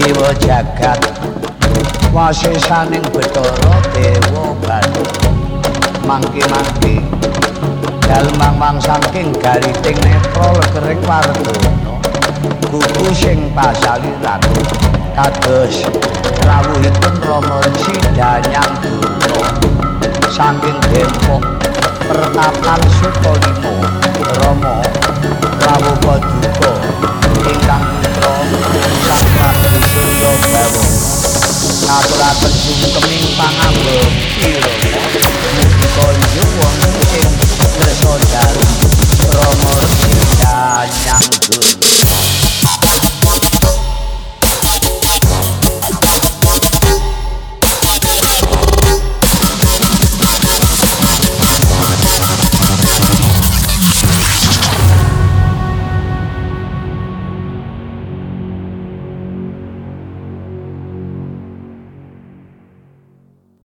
dewa jagat. Wasisaning betara dewa batu mangki-mangki. Dalmang mang saking gariting netra lekering wardana. Buku sing pasaliran kados rawuhipun Rama Sidanyang Duna saking dempok pertapan Rama Aturan pensiun keming pangambung